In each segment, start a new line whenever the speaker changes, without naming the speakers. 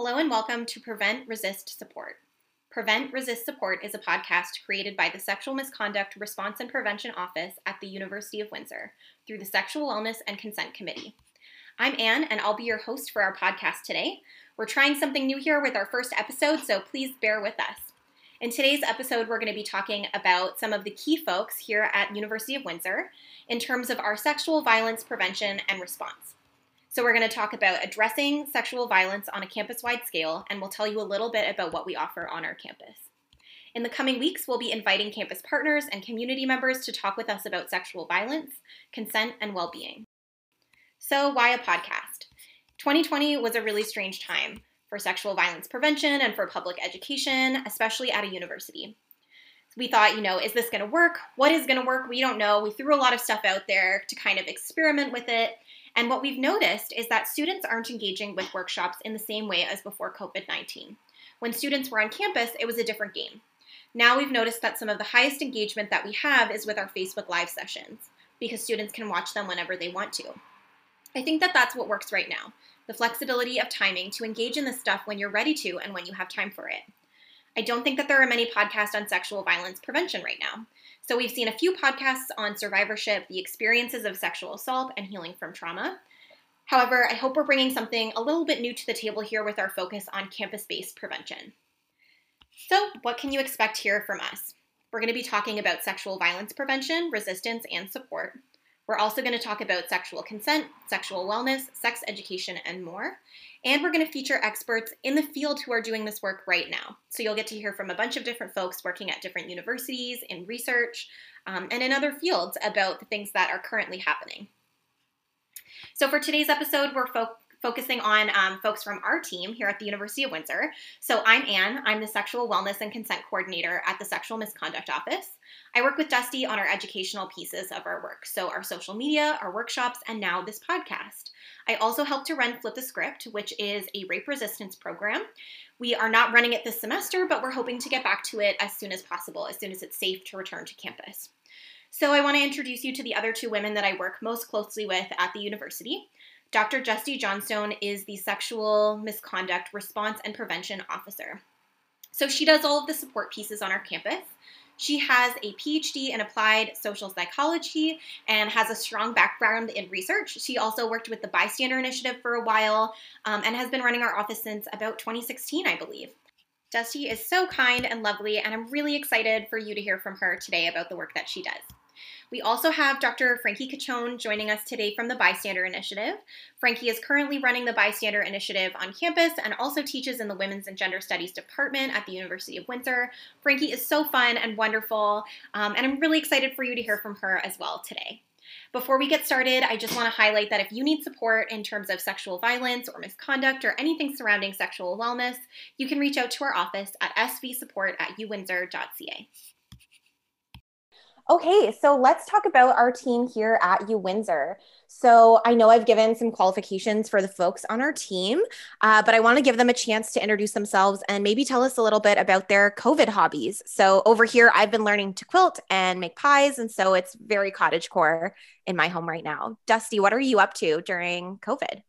Hello and welcome to Prevent, Resist, Support. Prevent, Resist, Support is a podcast created by the Sexual Misconduct Response and Prevention Office at the University of Windsor through the Sexual Wellness and Consent Committee. I'm Anne, and I'll be your host for our podcast today. We're trying something new here with our first episode, so please bear with us. In today's episode, we're going to be talking about some of the key folks here at University of Windsor in terms of our sexual violence prevention and response. So, we're going to talk about addressing sexual violence on a campus wide scale, and we'll tell you a little bit about what we offer on our campus. In the coming weeks, we'll be inviting campus partners and community members to talk with us about sexual violence, consent, and well being. So, why a podcast? 2020 was a really strange time for sexual violence prevention and for public education, especially at a university. We thought, you know, is this going to work? What is going to work? We don't know. We threw a lot of stuff out there to kind of experiment with it and what we've noticed is that students aren't engaging with workshops in the same way as before COVID 19. When students were on campus, it was a different game. Now we've noticed that some of the highest engagement that we have is with our Facebook Live sessions because students can watch them whenever they want to. I think that that's what works right now the flexibility of timing to engage in this stuff when you're ready to and when you have time for it. I don't think that there are many podcasts on sexual violence prevention right now. So we've seen a few podcasts on survivorship, the experiences of sexual assault, and healing from trauma. However, I hope we're bringing something a little bit new to the table here with our focus on campus based prevention. So, what can you expect here from us? We're going to be talking about sexual violence prevention, resistance, and support. We're also going to talk about sexual consent, sexual wellness, sex education, and more. And we're going to feature experts in the field who are doing this work right now. So you'll get to hear from a bunch of different folks working at different universities, in research, um, and in other fields about the things that are currently happening. So for today's episode, we're fo- focusing on um, folks from our team here at the University of Windsor. So I'm Anne. I'm the Sexual Wellness and Consent Coordinator at the Sexual Misconduct Office. I work with Dusty on our educational pieces of our work, so our social media, our workshops, and now this podcast. I also help to run Flip the Script, which is a rape resistance program. We are not running it this semester, but we're hoping to get back to it as soon as possible, as soon as it's safe to return to campus. So, I want to introduce you to the other two women that I work most closely with at the university. Dr. Dusty Johnstone is the Sexual Misconduct Response and Prevention Officer. So she does all of the support pieces on our campus. She has a PhD in applied social psychology and has a strong background in research. She also worked with the Bystander Initiative for a while um, and has been running our office since about 2016, I believe. Dusty is so kind and lovely, and I'm really excited for you to hear from her today about the work that she does. We also have Dr. Frankie Cachone joining us today from the Bystander Initiative. Frankie is currently running the Bystander Initiative on campus and also teaches in the Women's and Gender Studies Department at the University of Windsor. Frankie is so fun and wonderful, um, and I'm really excited for you to hear from her as well today. Before we get started, I just want to highlight that if you need support in terms of sexual violence or misconduct or anything surrounding sexual wellness, you can reach out to our office at svsupport at uwindsor.ca. Okay, so let's talk about our team here at U Windsor. So I know I've given some qualifications for the folks on our team, uh, but I want to give them a chance to introduce themselves and maybe tell us a little bit about their COVID hobbies. So over here, I've been learning to quilt and make pies, and so it's very cottage core in my home right now. Dusty, what are you up to during COVID?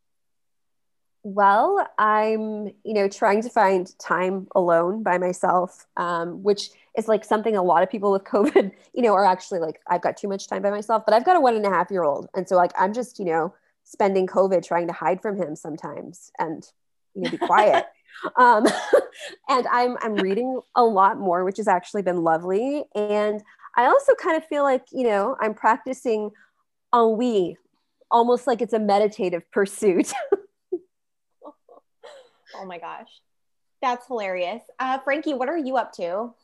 Well, I'm, you know, trying to find time alone by myself, um, which is like something a lot of people with COVID, you know, are actually like, I've got too much time by myself, but I've got a one and a half year old. And so like, I'm just, you know, spending COVID trying to hide from him sometimes and, you know, be quiet. um, and I'm, I'm reading a lot more, which has actually been lovely. And I also kind of feel like, you know, I'm practicing ennui, almost like it's a meditative pursuit.
Oh my gosh. That's hilarious. Uh, Frankie, what are you up to?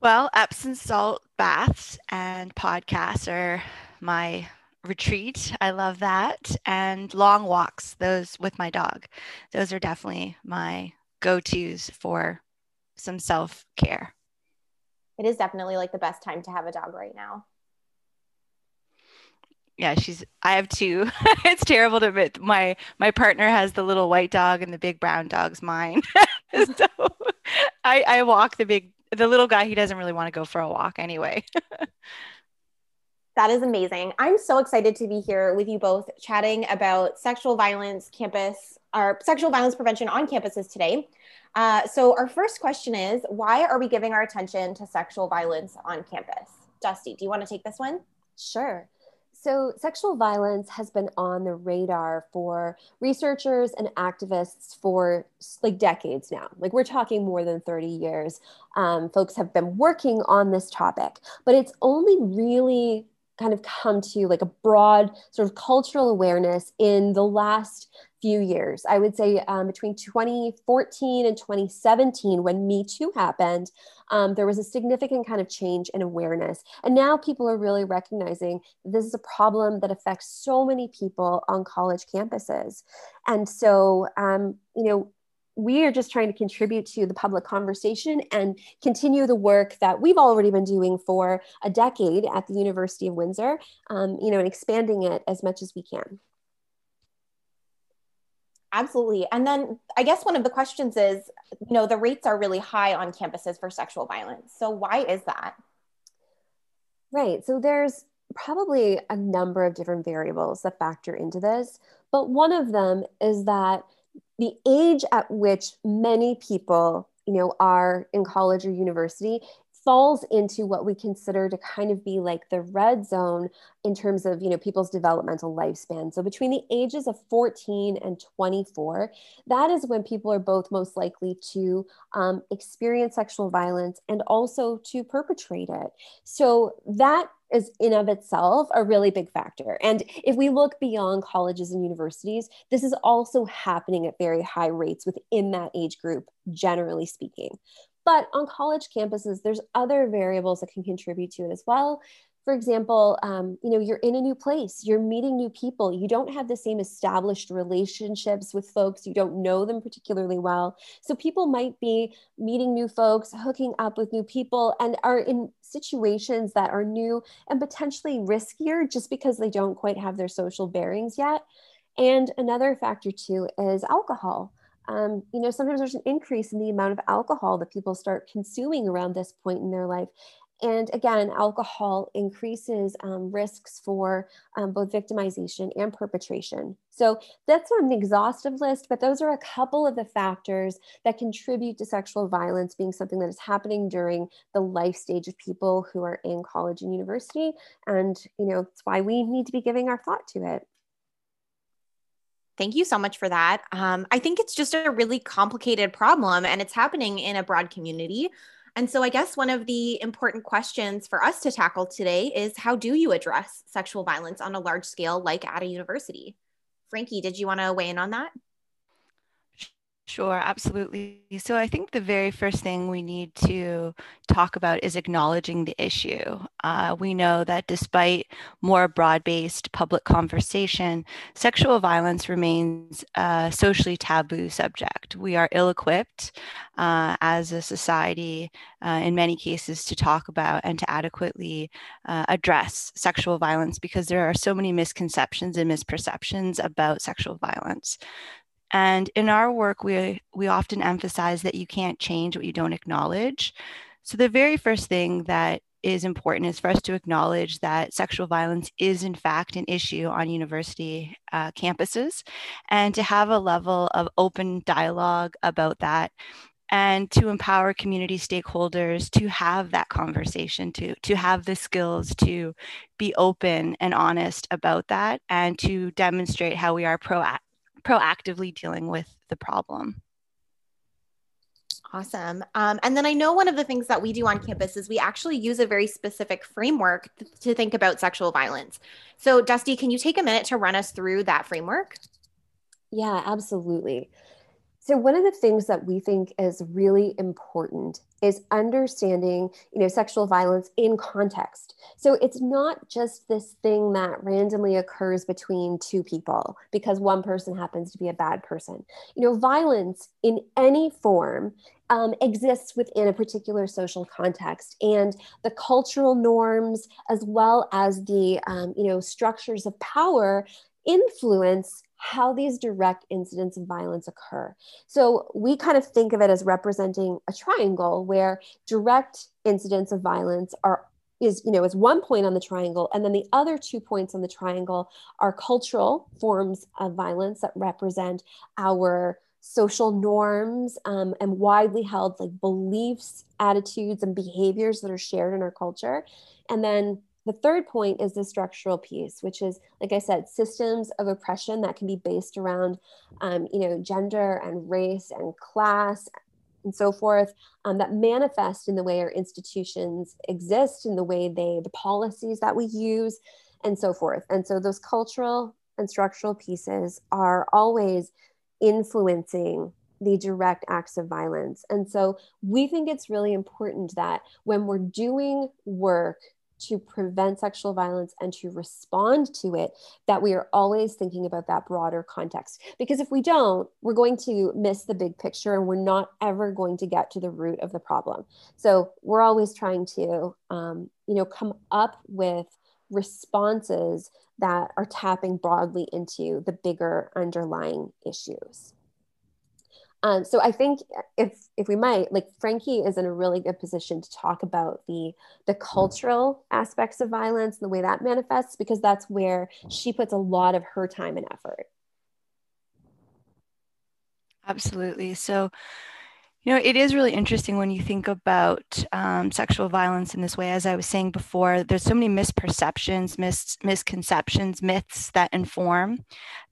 Well, Epsom salt baths and podcasts are my retreat. I love that. And long walks, those with my dog. Those are definitely my go tos for some self care.
It is definitely like the best time to have a dog right now.
Yeah, she's I have two. it's terrible to admit my my partner has the little white dog and the big brown dog's mine. so I, I walk the big the little guy he doesn't really want to go for a walk anyway
That is amazing. I'm so excited to be here with you both chatting about sexual violence campus or sexual violence prevention on campuses today. Uh, so, our first question is why are we giving our attention to sexual violence on campus? Dusty, do you want to take this one?
Sure. So, sexual violence has been on the radar for researchers and activists for like decades now. Like, we're talking more than 30 years. Um, folks have been working on this topic, but it's only really kind of come to like a broad sort of cultural awareness in the last few years. I would say um, between 2014 and 2017, when Me Too happened, um, there was a significant kind of change in awareness. And now people are really recognizing this is a problem that affects so many people on college campuses. And so, um, you know, we are just trying to contribute to the public conversation and continue the work that we've already been doing for a decade at the University of Windsor, um, you know, and expanding it as much as we can.
Absolutely. And then I guess one of the questions is, you know, the rates are really high on campuses for sexual violence. So why is that?
Right. So there's probably a number of different variables that factor into this, but one of them is that the age at which many people you know are in college or university falls into what we consider to kind of be like the red zone in terms of you know people's developmental lifespan. So between the ages of 14 and 24 that is when people are both most likely to um, experience sexual violence and also to perpetrate it. So that is in of itself a really big factor. And if we look beyond colleges and universities this is also happening at very high rates within that age group generally speaking but on college campuses, there's other variables that can contribute to it as well. For example, um, you know, you're in a new place, you're meeting new people, you don't have the same established relationships with folks, you don't know them particularly well. So people might be meeting new folks, hooking up with new people, and are in situations that are new and potentially riskier just because they don't quite have their social bearings yet. And another factor too is alcohol um, you know, sometimes there's an increase in the amount of alcohol that people start consuming around this point in their life. And again, alcohol increases um, risks for um, both victimization and perpetration. So that's not an exhaustive list, but those are a couple of the factors that contribute to sexual violence being something that is happening during the life stage of people who are in college and university. And, you know, it's why we need to be giving our thought to it.
Thank you so much for that. Um, I think it's just a really complicated problem and it's happening in a broad community. And so, I guess one of the important questions for us to tackle today is how do you address sexual violence on a large scale, like at a university? Frankie, did you want to weigh in on that?
Sure, absolutely. So I think the very first thing we need to talk about is acknowledging the issue. Uh, we know that despite more broad based public conversation, sexual violence remains a socially taboo subject. We are ill equipped uh, as a society, uh, in many cases, to talk about and to adequately uh, address sexual violence because there are so many misconceptions and misperceptions about sexual violence. And in our work, we, we often emphasize that you can't change what you don't acknowledge. So, the very first thing that is important is for us to acknowledge that sexual violence is, in fact, an issue on university uh, campuses and to have a level of open dialogue about that and to empower community stakeholders to have that conversation to to have the skills to be open and honest about that and to demonstrate how we are proactive proactively dealing with the problem.
Awesome. Um, and then I know one of the things that we do on campus is we actually use a very specific framework th- to think about sexual violence. So, Dusty, can you take a minute to run us through that framework?
Yeah, absolutely. So one of the things that we think is really important is understanding, you know, sexual violence in context. So it's not just this thing that randomly occurs between two people because one person happens to be a bad person. You know, violence in any form um, exists within a particular social context and the cultural norms as well as the um, you know structures of power influence how these direct incidents of violence occur. So we kind of think of it as representing a triangle where direct incidents of violence are is you know is one point on the triangle and then the other two points on the triangle are cultural forms of violence that represent our social norms um, and widely held like beliefs attitudes and behaviors that are shared in our culture and then the third point is the structural piece which is like i said systems of oppression that can be based around um, you know gender and race and class and so forth um, that manifest in the way our institutions exist in the way they the policies that we use and so forth. And so those cultural and structural pieces are always influencing the direct acts of violence. And so we think it's really important that when we're doing work to prevent sexual violence and to respond to it that we are always thinking about that broader context. Because if we don't we're going to miss the big picture and we're not ever going to get to the root of the problem. So we're always trying to um, you know come up with responses that are tapping broadly into the bigger underlying issues um, so I think if if we might, like Frankie is in a really good position to talk about the the cultural aspects of violence and the way that manifests, because that's where she puts a lot of her time and effort.
Absolutely. So, you know, it is really interesting when you think about um, sexual violence in this way. As I was saying before, there's so many misperceptions, mis- misconceptions, myths that inform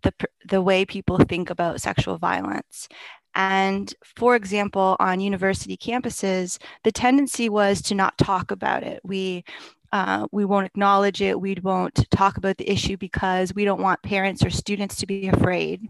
the the way people think about sexual violence. And for example, on university campuses, the tendency was to not talk about it. We uh, we won't acknowledge it. We won't talk about the issue because we don't want parents or students to be afraid.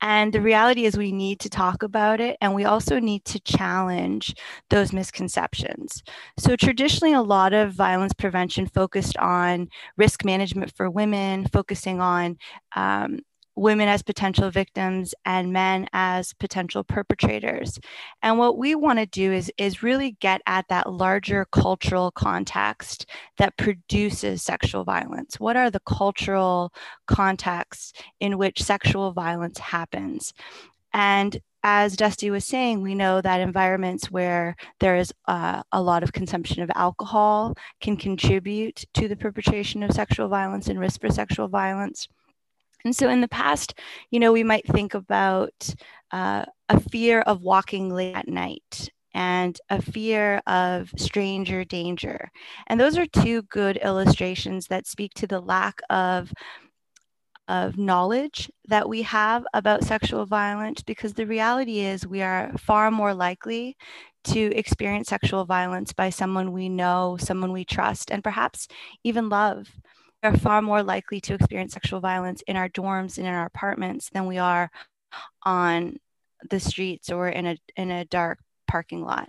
And the reality is, we need to talk about it and we also need to challenge those misconceptions. So, traditionally, a lot of violence prevention focused on risk management for women, focusing on um, women as potential victims and men as potential perpetrators. And what we want to do is, is really get at that larger cultural context that produces sexual violence. What are the cultural contexts in which sexual violence happens? And as Dusty was saying, we know that environments where there is uh, a lot of consumption of alcohol can contribute to the perpetration of sexual violence and risk for sexual violence. And so in the past, you know, we might think about uh, a fear of walking late at night and a fear of stranger danger. And those are two good illustrations that speak to the lack of of knowledge that we have about sexual violence because the reality is we are far more likely to experience sexual violence by someone we know, someone we trust, and perhaps even love are far more likely to experience sexual violence in our dorms and in our apartments than we are on the streets or in a in a dark parking lot.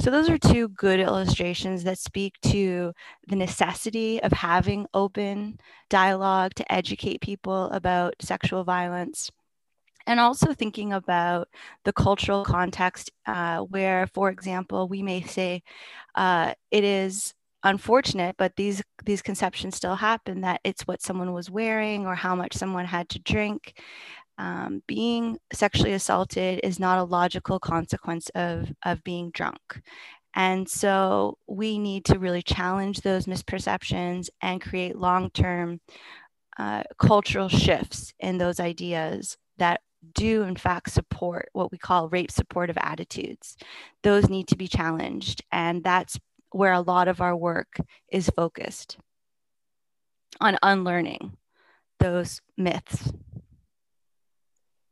So those are two good illustrations that speak to the necessity of having open dialogue to educate people about sexual violence. And also thinking about the cultural context uh, where, for example, we may say uh, it is unfortunate but these these conceptions still happen that it's what someone was wearing or how much someone had to drink. Um, being sexually assaulted is not a logical consequence of of being drunk. And so we need to really challenge those misperceptions and create long-term uh, cultural shifts in those ideas that do in fact support what we call rape supportive attitudes. Those need to be challenged and that's where a lot of our work is focused on unlearning those myths.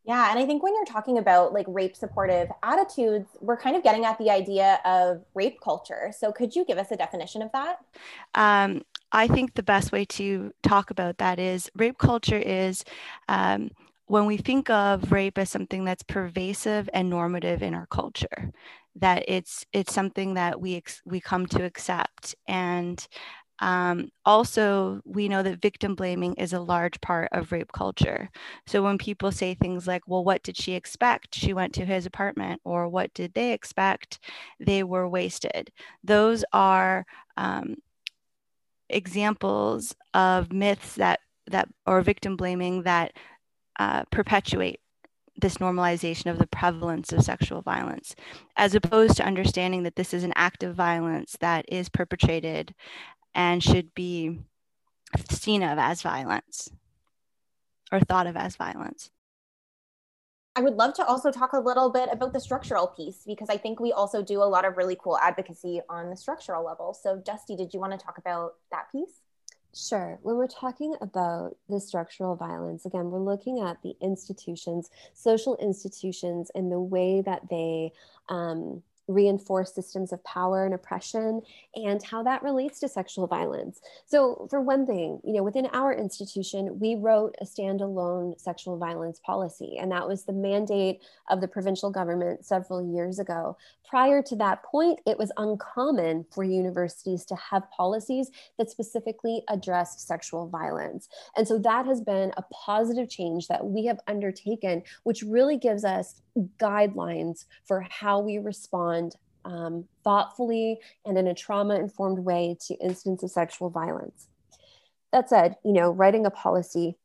Yeah, and I think when you're talking about like rape supportive attitudes, we're kind of getting at the idea of rape culture. So, could you give us a definition of that?
Um, I think the best way to talk about that is rape culture is um, when we think of rape as something that's pervasive and normative in our culture that it's it's something that we ex- we come to accept and um, also, we know that victim blaming is a large part of rape culture. So when people say things like, well, what did she expect? She went to his apartment, or what did they expect? They were wasted. Those are um, examples of myths that, that or victim blaming that uh, perpetuate this normalization of the prevalence of sexual violence, as opposed to understanding that this is an act of violence that is perpetrated and should be seen of as violence or thought of as violence.
I would love to also talk a little bit about the structural piece because I think we also do a lot of really cool advocacy on the structural level. So, Dusty, did you want to talk about that piece?
Sure. When we're talking about the structural violence, again, we're looking at the institutions, social institutions, and the way that they um, reinforce systems of power and oppression and how that relates to sexual violence. So, for one thing, you know, within our institution, we wrote a standalone sexual violence policy, and that was the mandate of the provincial government several years ago. Prior to that point, it was uncommon for universities to have policies that specifically addressed sexual violence. And so that has been a positive change that we have undertaken, which really gives us guidelines for how we respond um, thoughtfully and in a trauma informed way to incidents of sexual violence. That said, you know, writing a policy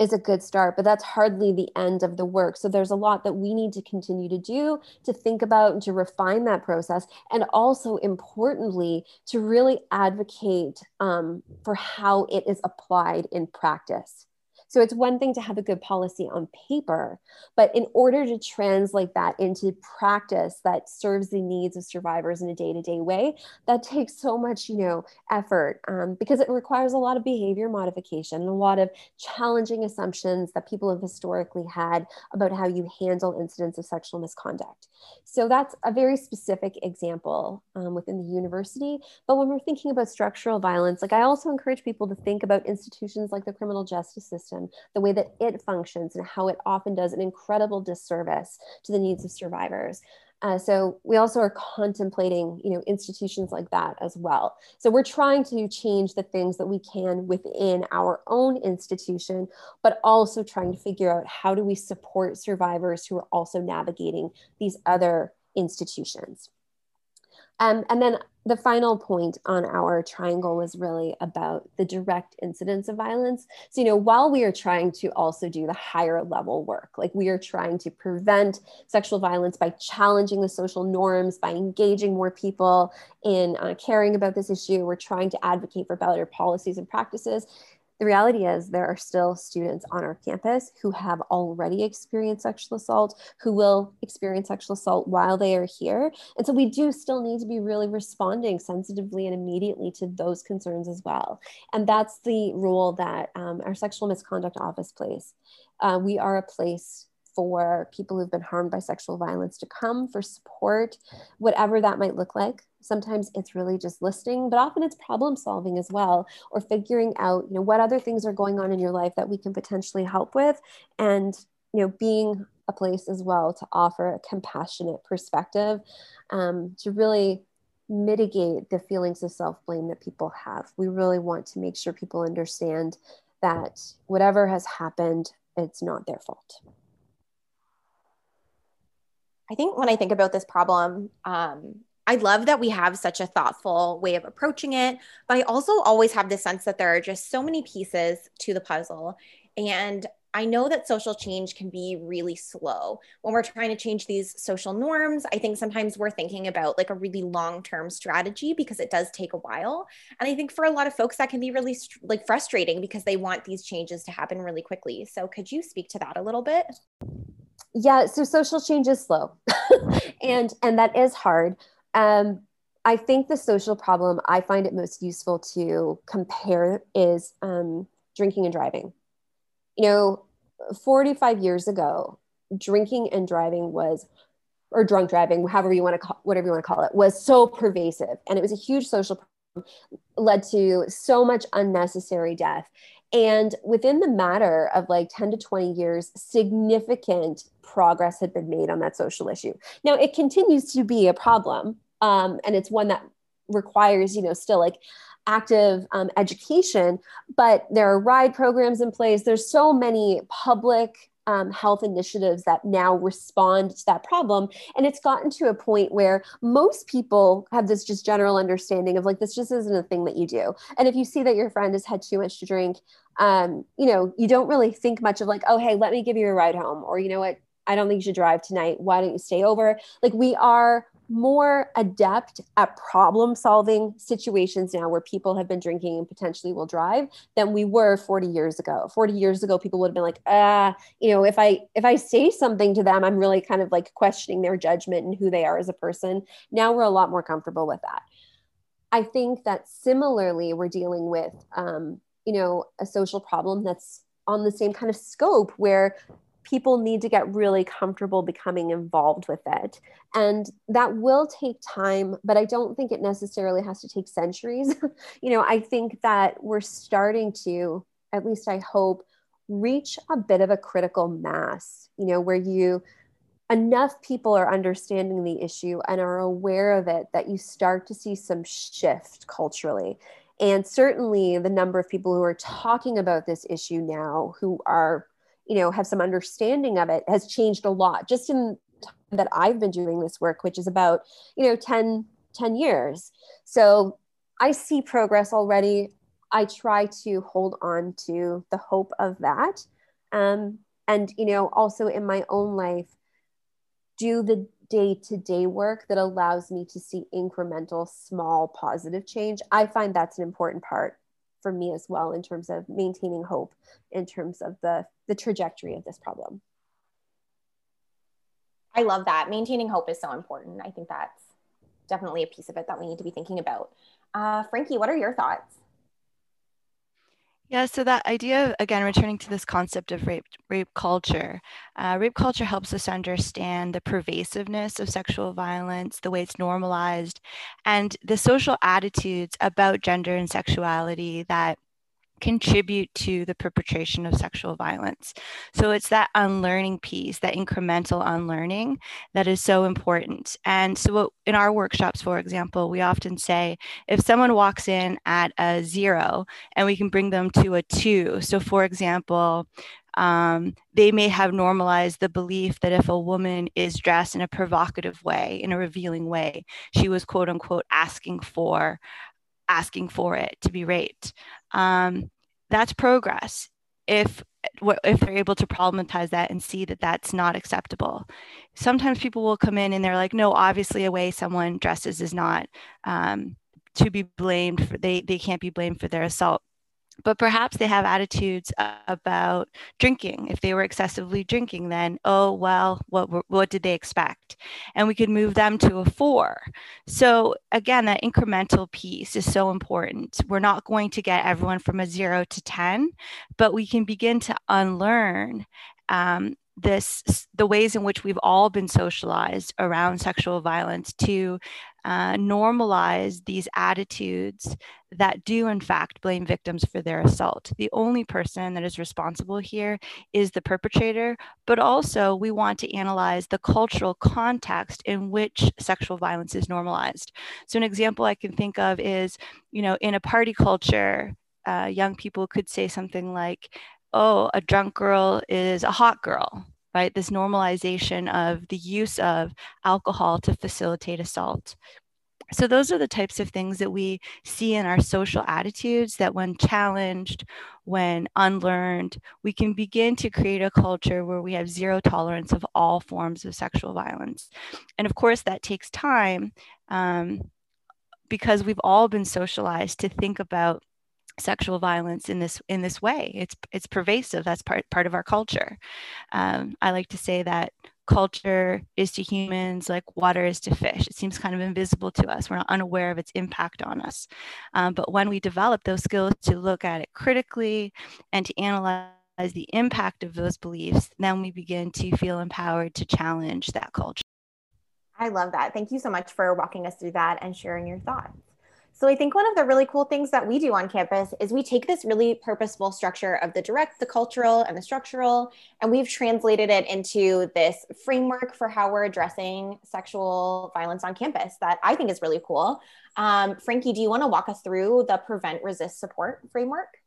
is a good start, but that's hardly the end of the work. So there's a lot that we need to continue to do to think about and to refine that process. And also, importantly, to really advocate um, for how it is applied in practice. So it's one thing to have a good policy on paper, but in order to translate that into practice that serves the needs of survivors in a day-to-day way, that takes so much, you know, effort um, because it requires a lot of behavior modification and a lot of challenging assumptions that people have historically had about how you handle incidents of sexual misconduct. So that's a very specific example um, within the university. But when we're thinking about structural violence, like I also encourage people to think about institutions like the criminal justice system system, the way that it functions, and how it often does an incredible disservice to the needs of survivors. Uh, so we also are contemplating, you know, institutions like that as well. So we're trying to change the things that we can within our own institution, but also trying to figure out how do we support survivors who are also navigating these other institutions. Um, and then the final point on our triangle was really about the direct incidents of violence. So, you know, while we are trying to also do the higher level work, like we are trying to prevent sexual violence by challenging the social norms, by engaging more people in uh, caring about this issue, we're trying to advocate for better policies and practices the reality is there are still students on our campus who have already experienced sexual assault, who will experience sexual assault while they are here. And so we do still need to be really responding sensitively and immediately to those concerns as well. And that's the role that um, our sexual misconduct office plays. Uh, we are a place for people who've been harmed by sexual violence to come for support, whatever that might look like. Sometimes it's really just listening, but often it's problem solving as well, or figuring out, you know, what other things are going on in your life that we can potentially help with, and you know, being a place as well to offer a compassionate perspective um, to really mitigate the feelings of self blame that people have. We really want to make sure people understand that whatever has happened, it's not their fault.
I think when I think about this problem, um, I love that we have such a thoughtful way of approaching it, but I also always have this sense that there are just so many pieces to the puzzle. And I know that social change can be really slow. When we're trying to change these social norms, I think sometimes we're thinking about like a really long-term strategy because it does take a while. And I think for a lot of folks that can be really like frustrating because they want these changes to happen really quickly. So could you speak to that a little bit?
Yeah so social change is slow and and that is hard. Um, i think the social problem i find it most useful to compare is um, drinking and driving. You know 45 years ago drinking and driving was or drunk driving however you want to call whatever you want to call it was so pervasive and it was a huge social problem led to so much unnecessary death and within the matter of like 10 to 20 years, significant progress had been made on that social issue. Now, it continues to be a problem, um, and it's one that requires, you know, still like active um, education, but there are ride programs in place. There's so many public um, health initiatives that now respond to that problem. And it's gotten to a point where most people have this just general understanding of like, this just isn't a thing that you do. And if you see that your friend has had too much to drink, um, you know, you don't really think much of like, oh, hey, let me give you a ride home. Or, you know what, I don't think you should drive tonight. Why don't you stay over? Like, we are more adept at problem solving situations now where people have been drinking and potentially will drive than we were 40 years ago. 40 years ago people would have been like ah you know if i if i say something to them i'm really kind of like questioning their judgment and who they are as a person. Now we're a lot more comfortable with that. I think that similarly we're dealing with um, you know a social problem that's on the same kind of scope where people need to get really comfortable becoming involved with it. And that will take time, but I don't think it necessarily has to take centuries. you know, I think that we're starting to, at least I hope, reach a bit of a critical mass, you know, where you enough people are understanding the issue and are aware of it that you start to see some shift culturally. And certainly the number of people who are talking about this issue now who are you know have some understanding of it has changed a lot just in that I've been doing this work which is about you know 10 10 years. So I see progress already. I try to hold on to the hope of that. Um, and you know also in my own life do the day to day work that allows me to see incremental small positive change. I find that's an important part for me as well in terms of maintaining hope in terms of the the trajectory of this problem.
I love that. Maintaining hope is so important. I think that's definitely a piece of it that we need to be thinking about. Uh, frankie what are your thoughts
yeah, so that idea, again, returning to this concept of rape, rape culture, uh, rape culture helps us understand the pervasiveness of sexual violence, the way it's normalized, and the social attitudes about gender and sexuality that contribute to the perpetration of sexual violence. So it's that unlearning piece, that incremental unlearning that is so important. And so in our workshops, for example, we often say if someone walks in at a zero and we can bring them to a two. So for example, um, they may have normalized the belief that if a woman is dressed in a provocative way, in a revealing way, she was quote unquote asking for asking for it to be raped. Um, that's progress. If if they're able to problematize that and see that that's not acceptable. Sometimes people will come in and they're like, no, obviously a way someone dresses is not um, to be blamed for, they, they can't be blamed for their assault but perhaps they have attitudes about drinking. If they were excessively drinking, then, oh, well, what, what did they expect? And we could move them to a four. So, again, that incremental piece is so important. We're not going to get everyone from a zero to 10, but we can begin to unlearn um, this the ways in which we've all been socialized around sexual violence to uh, normalize these attitudes that do, in fact, blame victims for their assault. The only person that is responsible here is the perpetrator, but also we want to analyze the cultural context in which sexual violence is normalized. So, an example I can think of is, you know, in a party culture, uh, young people could say something like, oh, a drunk girl is a hot girl, right? This normalization of the use of alcohol to facilitate assault. So, those are the types of things that we see in our social attitudes that, when challenged, when unlearned, we can begin to create a culture where we have zero tolerance of all forms of sexual violence. And of course, that takes time um, because we've all been socialized to think about sexual violence in this in this way. It's it's pervasive. That's part part of our culture. Um, I like to say that culture is to humans like water is to fish. It seems kind of invisible to us. We're not unaware of its impact on us. Um, but when we develop those skills to look at it critically and to analyze the impact of those beliefs, then we begin to feel empowered to challenge that culture.
I love that. Thank you so much for walking us through that and sharing your thoughts. So I think one of the really cool things that we do on campus is we take this really purposeful structure of the direct, the cultural, and the structural, and we've translated it into this framework for how we're addressing sexual violence on campus that I think is really cool. Um, Frankie, do you want to walk us through the Prevent Resist Support framework?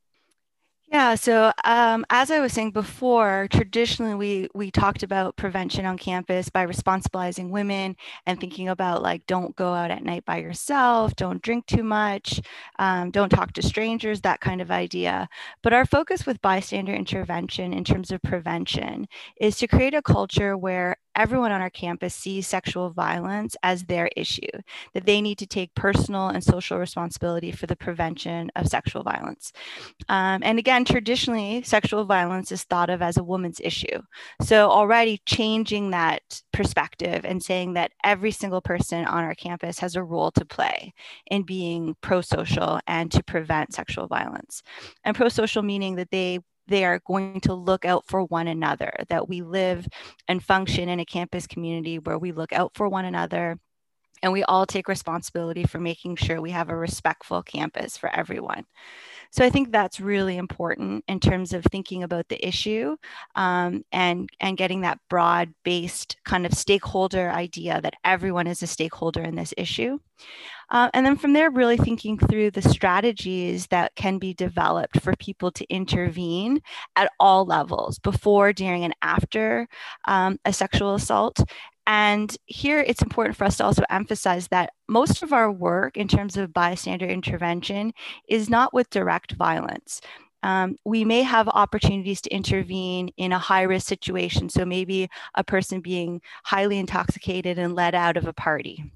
Yeah, so um, as I was saying before, traditionally we we talked about prevention on campus by responsibilizing women and thinking about like don't go out at night by yourself, don't drink too much, um, don't talk to strangers, that kind of idea. But our focus with bystander intervention in terms of prevention is to create a culture where everyone on our campus sees sexual violence as their issue, that they need to take personal and social responsibility for the prevention of sexual violence. Um, and again, traditionally, sexual violence is thought of as a woman's issue. So already changing that perspective and saying that every single person on our campus has a role to play in being pro social and to prevent sexual violence. And pro social meaning that they they are going to look out for one another, that we live and function in a campus community where we look out for one another and we all take responsibility for making sure we have a respectful campus for everyone. So I think that's really important in terms of thinking about the issue um, and and getting that broad-based kind of stakeholder idea that everyone is a stakeholder in this issue. Uh, and then from there, really thinking through the strategies that can be developed for people to intervene at all levels before, during, and after um, a sexual assault. And here it's important for us to also emphasize that most of our work in terms of bystander intervention is not with direct violence. Um, we may have opportunities to intervene in a high risk situation. So maybe a person being highly intoxicated and led out of a party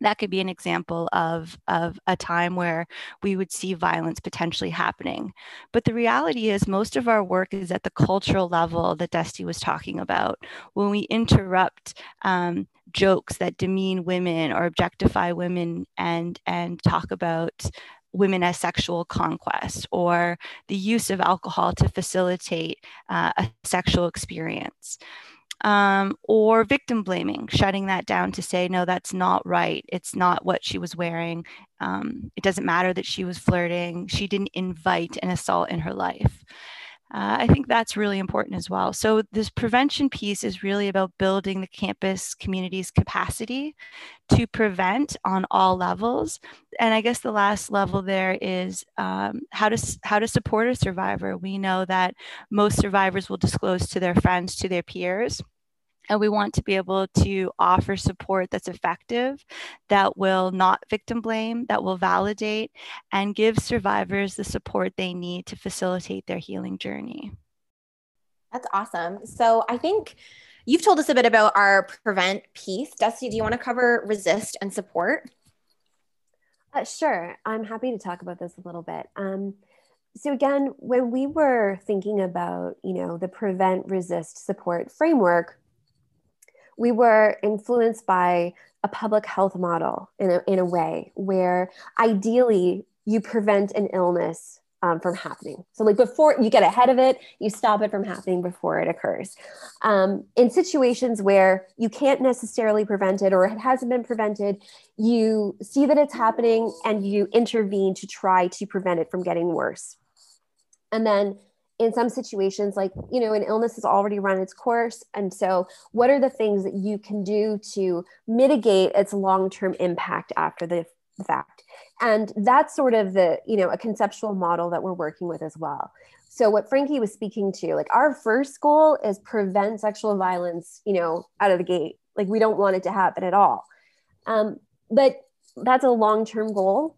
that could be an example of, of a time where we would see violence potentially happening. But the reality is, most of our work is at the cultural level that Dusty was talking about. When we interrupt um, jokes that demean women or objectify women and, and talk about women as sexual conquest or the use of alcohol to facilitate uh, a sexual experience um, or victim blaming, shutting that down to say, no, that's not right. It's not what she was wearing. Um, it doesn't matter that she was flirting. She didn't invite an assault in her life. Uh, I think that's really important as well. So, this prevention piece is really about building the campus community's capacity to prevent on all levels. And I guess the last level there is um, how to how to support a survivor. We know that most survivors will disclose to their friends, to their peers and we want to be able to offer support that's effective, that will not victim blame, that will validate and give survivors the support they need to facilitate their healing journey.
That's awesome. So I think you've told us a bit about our prevent piece. Dusty, do you want to cover resist and support?
Uh, sure. I'm happy to talk about this a little bit. Um, so again, when we were thinking about, you know, the prevent, resist, support framework, we were influenced by a public health model in a, in a way where ideally you prevent an illness um, from happening. So, like before you get ahead of it, you stop it from happening before it occurs. Um, in situations where you can't necessarily prevent it or it hasn't been prevented, you see that it's happening and you intervene to try to prevent it from getting worse. And then in some situations like you know an illness has already run its course. And so what are the things that you can do to mitigate its long-term impact after the, fact? And that's sort of the you know a conceptual model that we're working with as well. So what frankie was speaking to like our first goal is prevent sexual violence you know out of the gate. Like we don't want it to happen at all. Um, but that's a long-term goal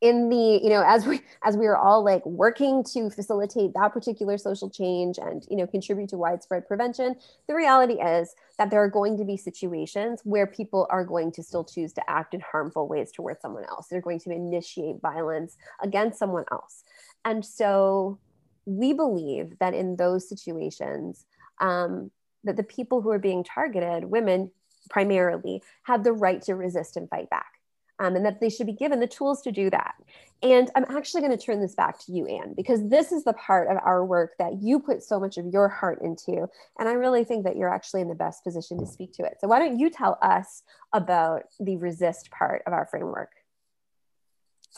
in the you know as we as we are all like working to facilitate that particular social change and you know contribute to widespread prevention the reality is that there are going to be situations where people are going to still choose to act in harmful ways towards someone else. They're going to initiate violence against someone else. And so we believe that in those situations um, that the people who are being targeted women primarily have the right to resist and fight back um, and that they should be given the tools to do that. And I'm actually going to turn this back to you, Anne, because this is the part of our work that you put so much of your heart into. And I really think that you're actually in the best position to speak to it. So why don't you tell us about the resist part of our framework?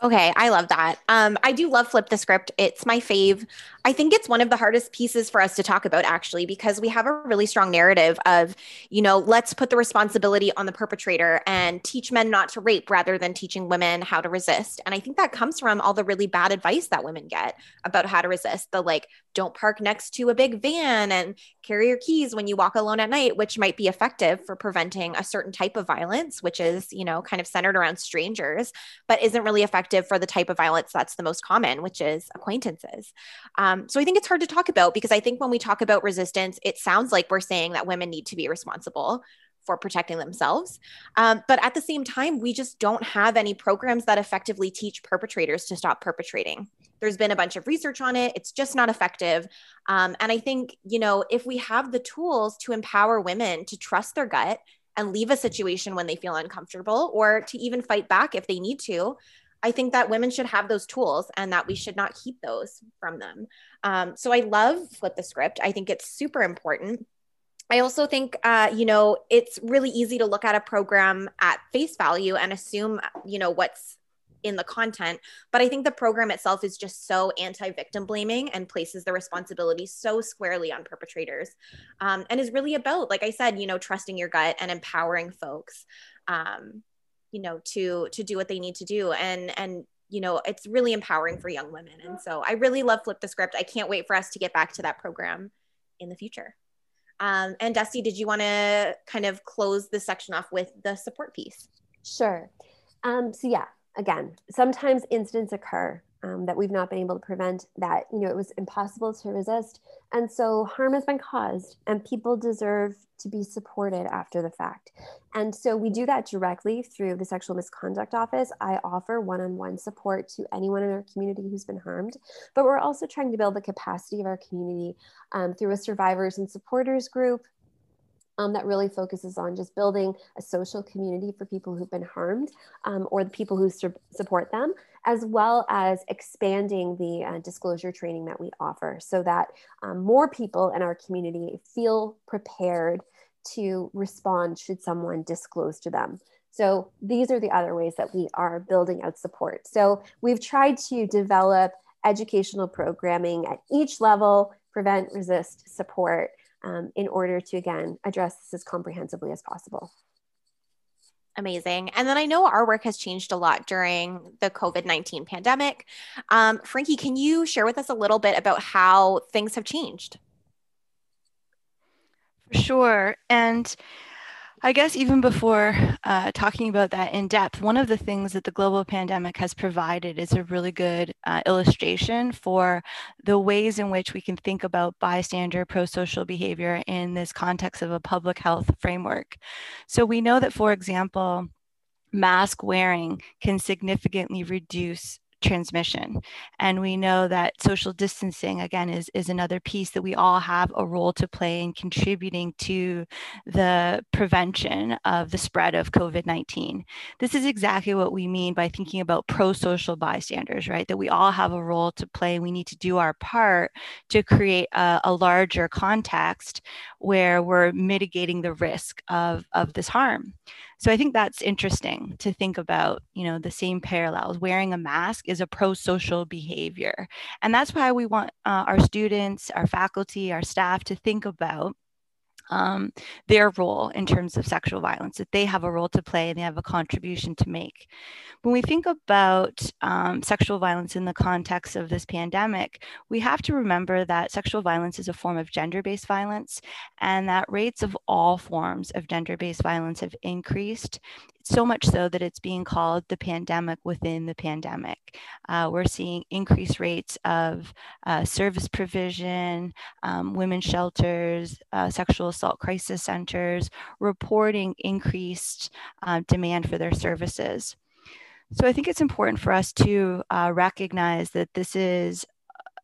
Okay, I love that. Um, I do love Flip the Script. It's my fave. I think it's one of the hardest pieces for us to talk about, actually, because we have a really strong narrative of, you know, let's put the responsibility on the perpetrator and teach men not to rape rather than teaching women how to resist. And I think that comes from all the really bad advice that women get about how to resist the like, don't park next to a big van and carry your keys when you walk alone at night, which might be effective for preventing a certain type of violence, which is, you know, kind of centered around strangers, but isn't really effective for the type of violence that's the most common, which is acquaintances. Um, so I think it's hard to talk about because I think when we talk about resistance, it sounds like we're saying that women need to be responsible for protecting themselves. Um, but at the same time, we just don't have any programs that effectively teach perpetrators to stop perpetrating. There's been a bunch of research on it, it's just not effective. Um, and I think, you know, if we have the tools to empower women to trust their gut and leave a situation when they feel uncomfortable or to even fight back if they need to, I think that women should have those tools and that we should not keep those from them. Um, so I love Flip the Script. I think it's super important. I also think, uh, you know, it's really easy to look at a program at face value and assume, you know, what's in the content. But I think the program itself is just so anti victim blaming and places the responsibility so squarely on perpetrators um, and is really about, like I said, you know, trusting your gut and empowering folks. Um, you know to to do what they need to do and and you know it's really empowering for young women and so i really love flip the script i can't wait for us to get back to that program in the future um, and Dusty, did you want to kind of close this section off with the support piece?
Sure. Um, so yeah, again, sometimes incidents occur um, that we've not been able to prevent that you know it was impossible to resist. And so harm has been caused and people deserve to be supported after the fact. And so we do that directly through the sexual misconduct office. I offer one-on-one support to anyone in our community who's been harmed. But we're also trying to build the capacity of our community um, through a survivors and supporters group um, that really focuses on just building a social community for people who've been harmed um, or the people who su- support them, as well as expanding the uh, disclosure training that we offer so that um, more people in our community feel prepared to respond should someone disclose to them. So these are the other ways that we are building out support. So we've tried to develop educational programming at each level, prevent, resist, support, um, in order to, again, address this as comprehensively as possible.
Amazing. And then I know our work has changed a lot during the COVID 19 pandemic. Um, Frankie, can you share with us a little bit about how things have changed?
Sure. And I guess even before uh, talking about that in depth, one of the things that the global pandemic has provided is a really good uh, illustration for the ways in which we can think about bystander pro social behavior in this context of a public health framework. So we know that, for example, mask wearing can significantly reduce transmission. And we know that social distancing, again, is, is another piece that we all have a role to play in contributing to the prevention of the spread of COVID 19. This is exactly what we mean by thinking about pro social bystanders, right? That we all have a role to play. We need to do our part to create a, a larger context where we're mitigating the risk of, of this harm. So I think that's interesting to think about, you know, the same parallels. Wearing a mask is a pro-social behavior. And that's why we want uh, our students, our faculty, our staff to think about um, their role in terms of sexual violence, that they have a role to play and they have a contribution to make. When we think about um, sexual violence in the context of this pandemic, we have to remember that sexual violence is a form of gender based violence and that rates of all forms of gender based violence have increased so much so that it's being called the pandemic within the pandemic. Uh, we're seeing increased rates of uh, service provision, um, women's shelters, uh, sexual assault crisis centers reporting increased uh, demand for their services. So I think it's important for us to uh, recognize that this is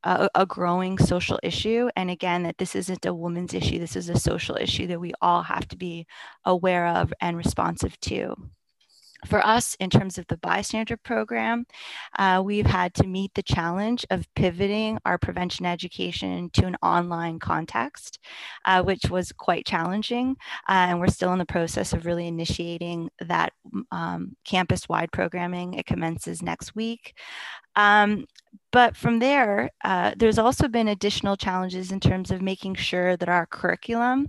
a, a, growing social issue. And again, that this isn't a woman's issue, this is a social issue that we all have to be aware of and responsive to. For us, in terms of the bystander program, uh, we've had to meet the challenge of pivoting our prevention education to an online context, uh, which was quite challenging. Uh, and we're still in the process of really initiating that um, campus wide programming. It commences next week. Um, but from there, uh, there's also been additional challenges in terms of making sure that our curriculum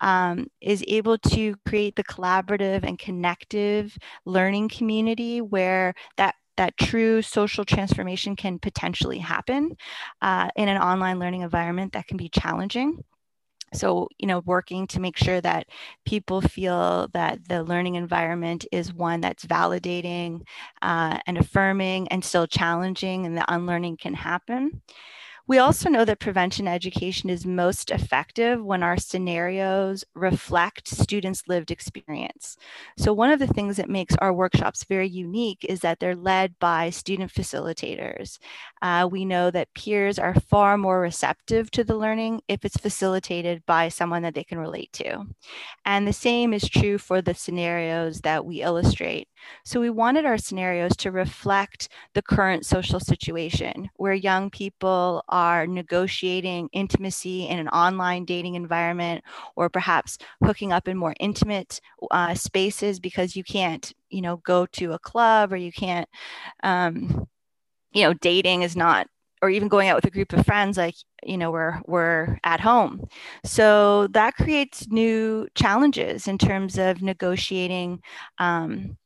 um, is able to create the collaborative and connective learning community where that that true social transformation can potentially happen uh, in an online learning environment that can be challenging so you know working to make sure that people feel that the learning environment is one that's validating uh, and affirming and still challenging and the unlearning can happen we also know that prevention education is most effective when our scenarios reflect students' lived experience. So, one of the things that makes our workshops very unique is that they're led by student facilitators. Uh, we know that peers are far more receptive to the learning if it's facilitated by someone that they can relate to. And the same is true for the scenarios that we illustrate. So, we wanted our scenarios to reflect the current social situation where young people are negotiating intimacy in an online dating environment or perhaps hooking up in more intimate uh, spaces because you can't you know go to a club or you can't um, you know dating is not or even going out with a group of friends like you know we're we're at home. So that creates new challenges in terms of negotiating um,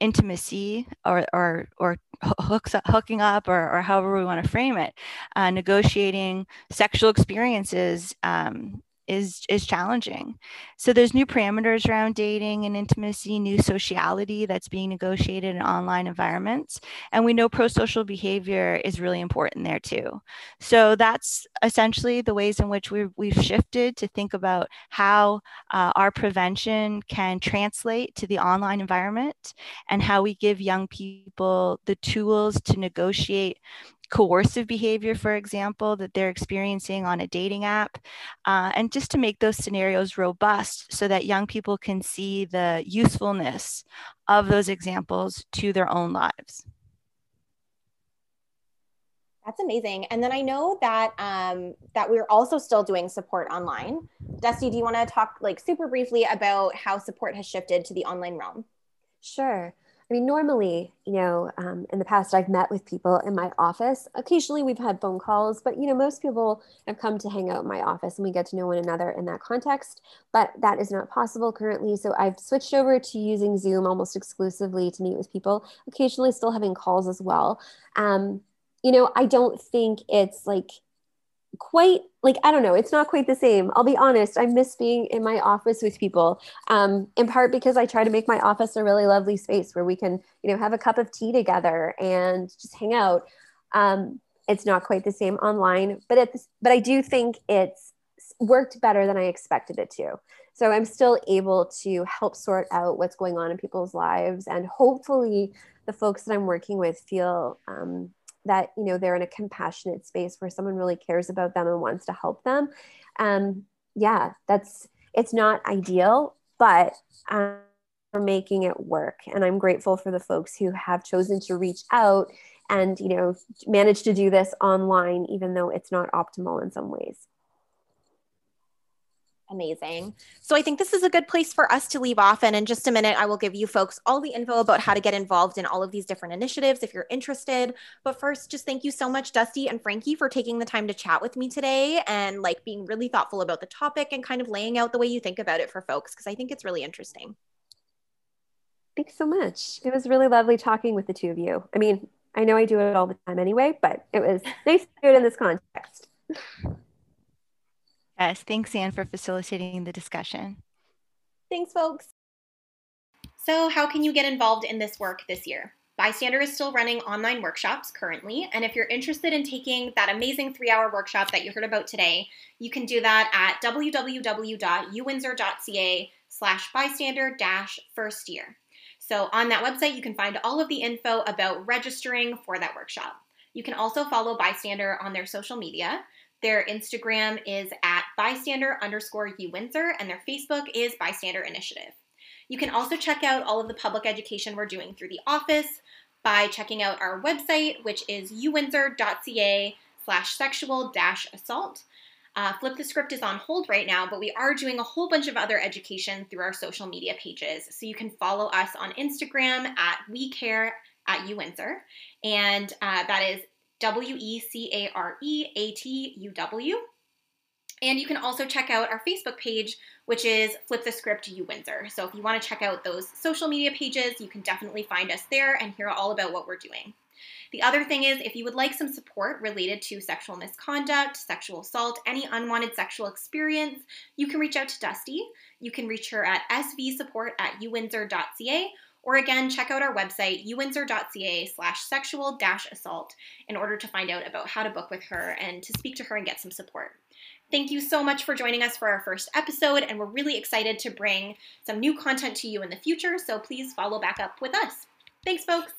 intimacy or or or hooks up, hooking up or, or however we want to frame it uh, negotiating sexual experiences um, is is challenging. So there's new parameters around dating and intimacy, new sociality that's being negotiated in online environments, and we know pro-social behavior is really important there too. So that's essentially the ways in which we've we've shifted to think about how uh, our prevention can translate to the online environment and how we give young people the tools to negotiate coercive behavior, for example, that they're experiencing on a dating app, uh, and just to make those scenarios robust so that young people can see the usefulness of those examples to their own lives.
That's amazing. And then I know that um, that we're also still doing support online. Dusty, do you want to talk like super briefly about how support has shifted to the online realm?
Sure. I mean, normally, you know, um, in the past, I've met with people in my office. Occasionally, we've had phone calls, but, you know, most people have come to hang out in my office and we get to know one another in that context. But that is not possible currently. So I've switched over to using Zoom almost exclusively to meet with people, occasionally, still having calls as well. Um, you know, I don't think it's like quite like I don't know, it's not quite the same. I'll be honest, I miss being in my office with people. Um, in part because I try to make my office a really lovely space where we can, you know, have a cup of tea together and just hang out. Um, it's not quite the same online, but it's but I do think it's worked better than I expected it to. So I'm still able to help sort out what's going on in people's lives, and hopefully, the folks that I'm working with feel um, that you know they're in a compassionate space where someone really cares about them and wants to help them. Um yeah that's it's not ideal but um, we're making it work. And i'm grateful for the folks who have chosen to reach out and you know manage to do this online even though it's not optimal in some ways
Amazing. So I think this is a good place for us to leave off. And in just a minute, I will give you folks all the info about how to get involved in all of these different initiatives if you're interested. But first, just thank you so much, Dusty and Frankie, for taking the time to chat with me today and like being really thoughtful about the topic and kind of laying out the way you think about it for folks, because I think it's really interesting.
Thanks so much. It was really lovely talking with the two of you. I mean, I know I do it all the time anyway, but it was nice to do it in this context.
Yes, thanks, Anne, for facilitating the discussion.
Thanks, folks. So, how can you get involved in this work this year? Bystander is still running online workshops currently, and if you're interested in taking that amazing three hour workshop that you heard about today, you can do that at www.uwindsor.ca slash bystander dash first year. So on that website, you can find all of the info about registering for that workshop. You can also follow Bystander on their social media. Their Instagram is at bystander underscore U Windsor, and their Facebook is Bystander Initiative. You can also check out all of the public education we're doing through the office by checking out our website, which is uwindsor.ca slash sexual dash assault. Uh, Flip the Script is on hold right now, but we are doing a whole bunch of other education through our social media pages. So you can follow us on Instagram at We Care at UWindsor, and uh, that is W E C A R E A T U W. And you can also check out our Facebook page, which is Flip the Script U Windsor. So if you want to check out those social media pages, you can definitely find us there and hear all about what we're doing. The other thing is, if you would like some support related to sexual misconduct, sexual assault, any unwanted sexual experience, you can reach out to Dusty. You can reach her at svsupport at uwindsor.ca or again, check out our website, uwindsor.ca slash sexual assault in order to find out about how to book with her and to speak to her and get some support. Thank you so much for joining us for our first episode, and we're really excited to bring some new content to you in the future, so please follow back up with us. Thanks, folks.